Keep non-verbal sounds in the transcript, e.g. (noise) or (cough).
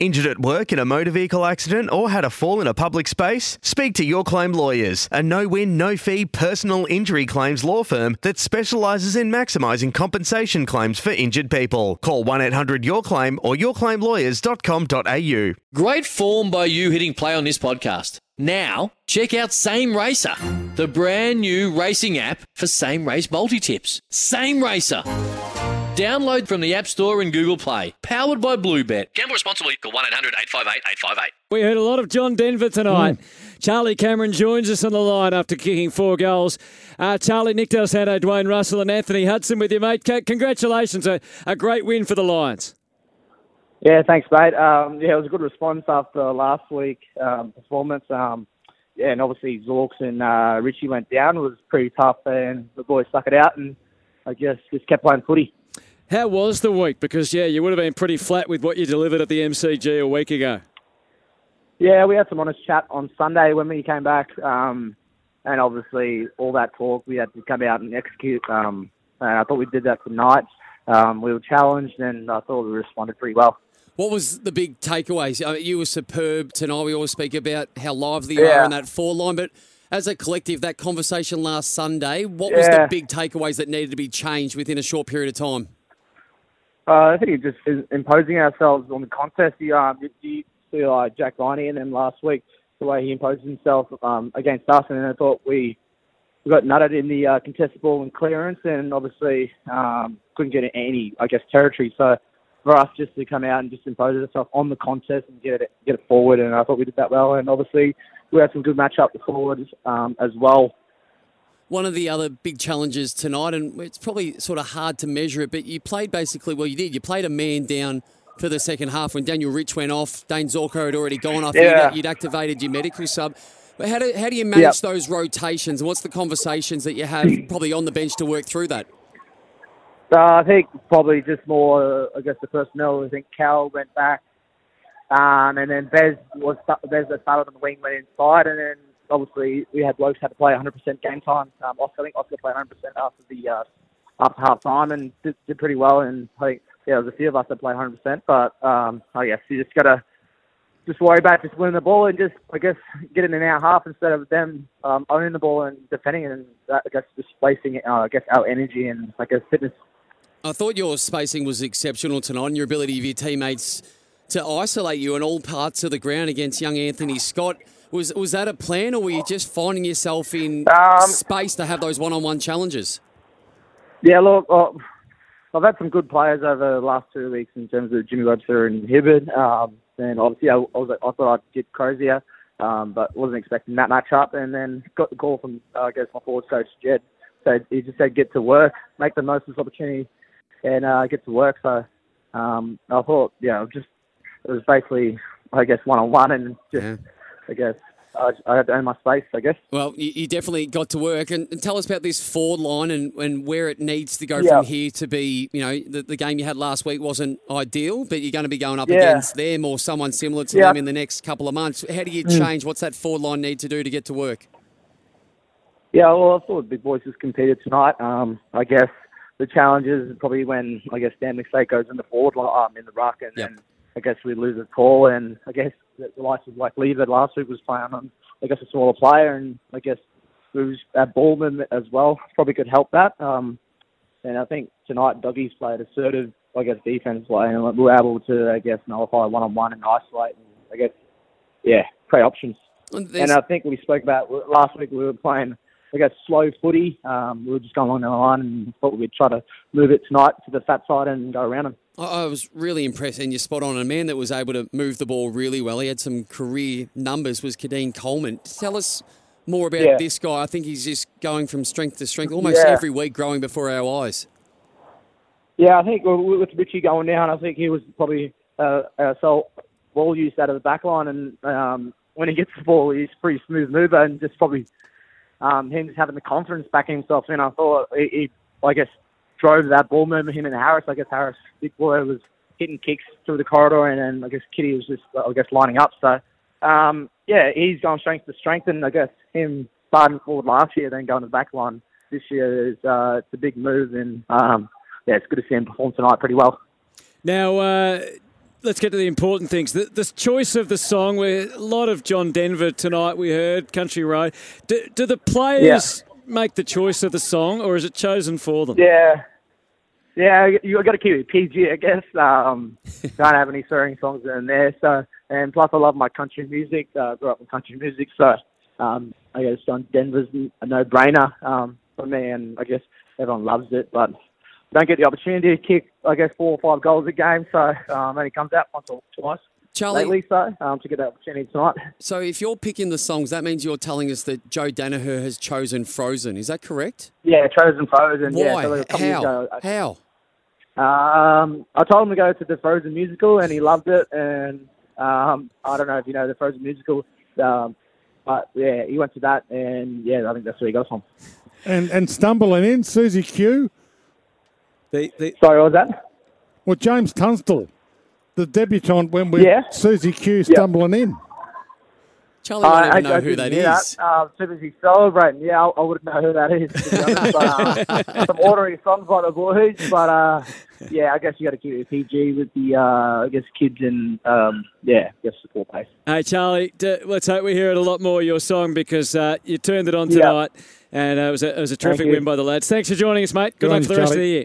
Injured at work in a motor vehicle accident or had a fall in a public space? Speak to Your Claim Lawyers, a no win, no fee personal injury claims law firm that specialises in maximising compensation claims for injured people. Call 1 800 Your Claim or yourclaimlawyers.com.au. Great form by you hitting play on this podcast. Now, check out Same Racer, the brand new racing app for same race multi tips. Same Racer. Download from the App Store and Google Play. Powered by Bluebet. Gamble responsibly. Call 1 800 858 858. We heard a lot of John Denver tonight. Charlie Cameron joins us on the line after kicking four goals. Uh, Charlie, Nick Del Santo, Dwayne Russell, and Anthony Hudson with you, mate. C- congratulations. A, a great win for the Lions. Yeah, thanks, mate. Um, yeah, it was a good response after last week um, performance. Um, yeah, and obviously Zorks and uh, Richie went down. It was pretty tough, and the boys stuck it out, and I guess just kept playing footy. How was the week? Because, yeah, you would have been pretty flat with what you delivered at the MCG a week ago. Yeah, we had some honest chat on Sunday when we came back, um, and obviously all that talk we had to come out and execute. Um, and I thought we did that tonight. Um, we were challenged, and I thought we responded pretty well. What was the big takeaways? I mean, you were superb tonight. We always speak about how lively you Yeah. are in that four line, but as a collective, that conversation last Sunday, what was the big takeaways that needed to be changed within a short period of time? Uh, I think it just is imposing ourselves on the contest. You, um, you, see like Jack Viney and then last week the way he imposed himself um, against us, and then I thought we we got nutted in the uh, contested ball and clearance, and obviously um, couldn't get any, I guess, territory. So for us just to come out and just impose ourselves on the contest and get it get it forward, and I thought we did that well. And obviously we had some good match up forwards um, as well. One of the other big challenges tonight, and it's probably sort of hard to measure it, but you played basically, well, you did. You played a man down for the second half when Daniel Rich went off. Dane Zorko had already gone off. Yeah. You'd, you'd activated your medical sub. But how do, how do you manage Yep. those rotations, and what's the conversations that you have (clears throat) probably on the bench to work through that? Uh, I think probably just more, uh, I guess, the personnel. I think Cal went back, um, and then Bez was Bez that started on the wing went inside, and then obviously we had blokes had to play 100% game time. Um, Oscar, I think Oscar played 100% after the uh, after half time and did, did pretty well. And I think yeah, there's a few of us that played 100%, but um, I guess you just gotta just worry about just winning the ball and just I guess getting in our half instead of them um, owning the ball and defending and that, I guess just wasting uh, I guess our energy and I guess fitness. I thought your spacing was exceptional tonight and your ability of your teammates to isolate you in all parts of the ground against young Anthony Scott. Was, was that a plan, or were you just finding yourself in Um, space to have those one on one challenges? Yeah, look, uh, I've had some good players over the last two weeks in terms of Jimmy Webster and Hibberd. Um, and obviously, I, I, was, I thought I'd get Crozier, um, but wasn't expecting that matchup. And then got the call from, uh, I guess, my forward coach, Jed. So he just said, get to work, make the most of this opportunity, and uh, get to work. So um, I thought, yeah, just it was basically, I guess, one on one, and just, Yeah. I guess, I, I had to own my space, I guess. Well, you, you definitely got to work. And, and tell us about this forward line and, and where it needs to go Yeah. from here to be, you know, the, the game you had last week wasn't ideal, but you're going to be going up Yeah. against them or someone similar to Yeah. them in the next couple of months. How do you Mm. change? What's that forward line need to do to get to work? Yeah, well, I thought the big boys just competed tonight. Um, I guess the challenge is probably when I guess Dan McStay goes in the forward line, um, in the ruck, and Yep. then I guess we lose a call. And I guess the the likes of like Lever last week was playing on, I guess, a smaller player, and I guess we was at Ballman as well. Probably could help that. Um, and I think tonight Doggies played assertive, I guess, defense play, and we were able to, I guess, nullify one on one and isolate. And I guess, yeah, create options. And And I think we spoke about last week. We were playing, I guess, slow footy. Um, we were just going along the line and thought we'd try to move it tonight to the fat side and go around them. I was really impressed, and you're spot on. A man that was able to move the ball really well. He had some career numbers. Was Keidean Coleman? Tell us more about Yeah. this guy. I think he's just going from strength to strength, almost Yeah. every week, growing before our eyes. Yeah, I think with Richie going down, I think he was probably uh, uh, so ball used out of the back line, and um, when he gets the ball, he's a pretty smooth mover, and just probably um, him just having the confidence backing himself in. I thought he, he, I guess, drove that ball movement. Him and Harris, I guess Harris, big boy, was hitting kicks through the corridor, and then I guess Kitty was just, I guess, lining up. So, um, yeah, he's going strength to strength, and I guess him starting forward last year, then going to the back line this year is uh, it's a big move, and um, yeah, it's good to see him perform tonight pretty well. Now, uh, let's get to the important things. The, the choice of the song, we a lot of John Denver tonight. We heard Country Road. Do, do the players make the choice of the song, or is it chosen for them? Yeah. Yeah, you got to keep it PG, I guess. Um, (laughs) don't have any swearing songs in there. So, and plus, I love my country music. Uh, grew up with country music, so um, I guess John Denver's a no-brainer um, for me, and I guess everyone loves it. But don't get the opportunity to kick, I guess, four or five goals a game. So um, only comes out once or twice. Charlie, lately, so um, to get that opportunity tonight. so if you're picking the songs, that means you're telling us that Joe Daniher has chosen Frozen. Is that correct? Yeah, chosen Frozen. Why? Yeah, so a How? ago, How? Um, I told him to go to the Frozen musical, and he loved it. And um, I don't know if you know the Frozen musical, um, but yeah, he went to that, and yeah, I think that's where he got from. And and stumbling in, Susie Q. The, the, Sorry, what was that? Well, James Tunstill, the debutant when we Yeah. Susie Q stumbling in. Charlie won't Uh, even know who didn't that hear Uh, as soon as he's celebrating, yeah, I, I wouldn't know who that is. To be honest, but, uh, (laughs) some ordinary songs by the boys, but uh, yeah, I guess you got to keep it PG with the, uh, I guess, kids and um, yeah, I guess support base. Hey, Charlie, d- let's hope we hear it a lot more, your song, because uh, you turned it on Yeah. tonight, and uh, it, was a, it was a terrific win by the lads. Thanks for joining us, mate. Good, Good luck for you, the rest of the year.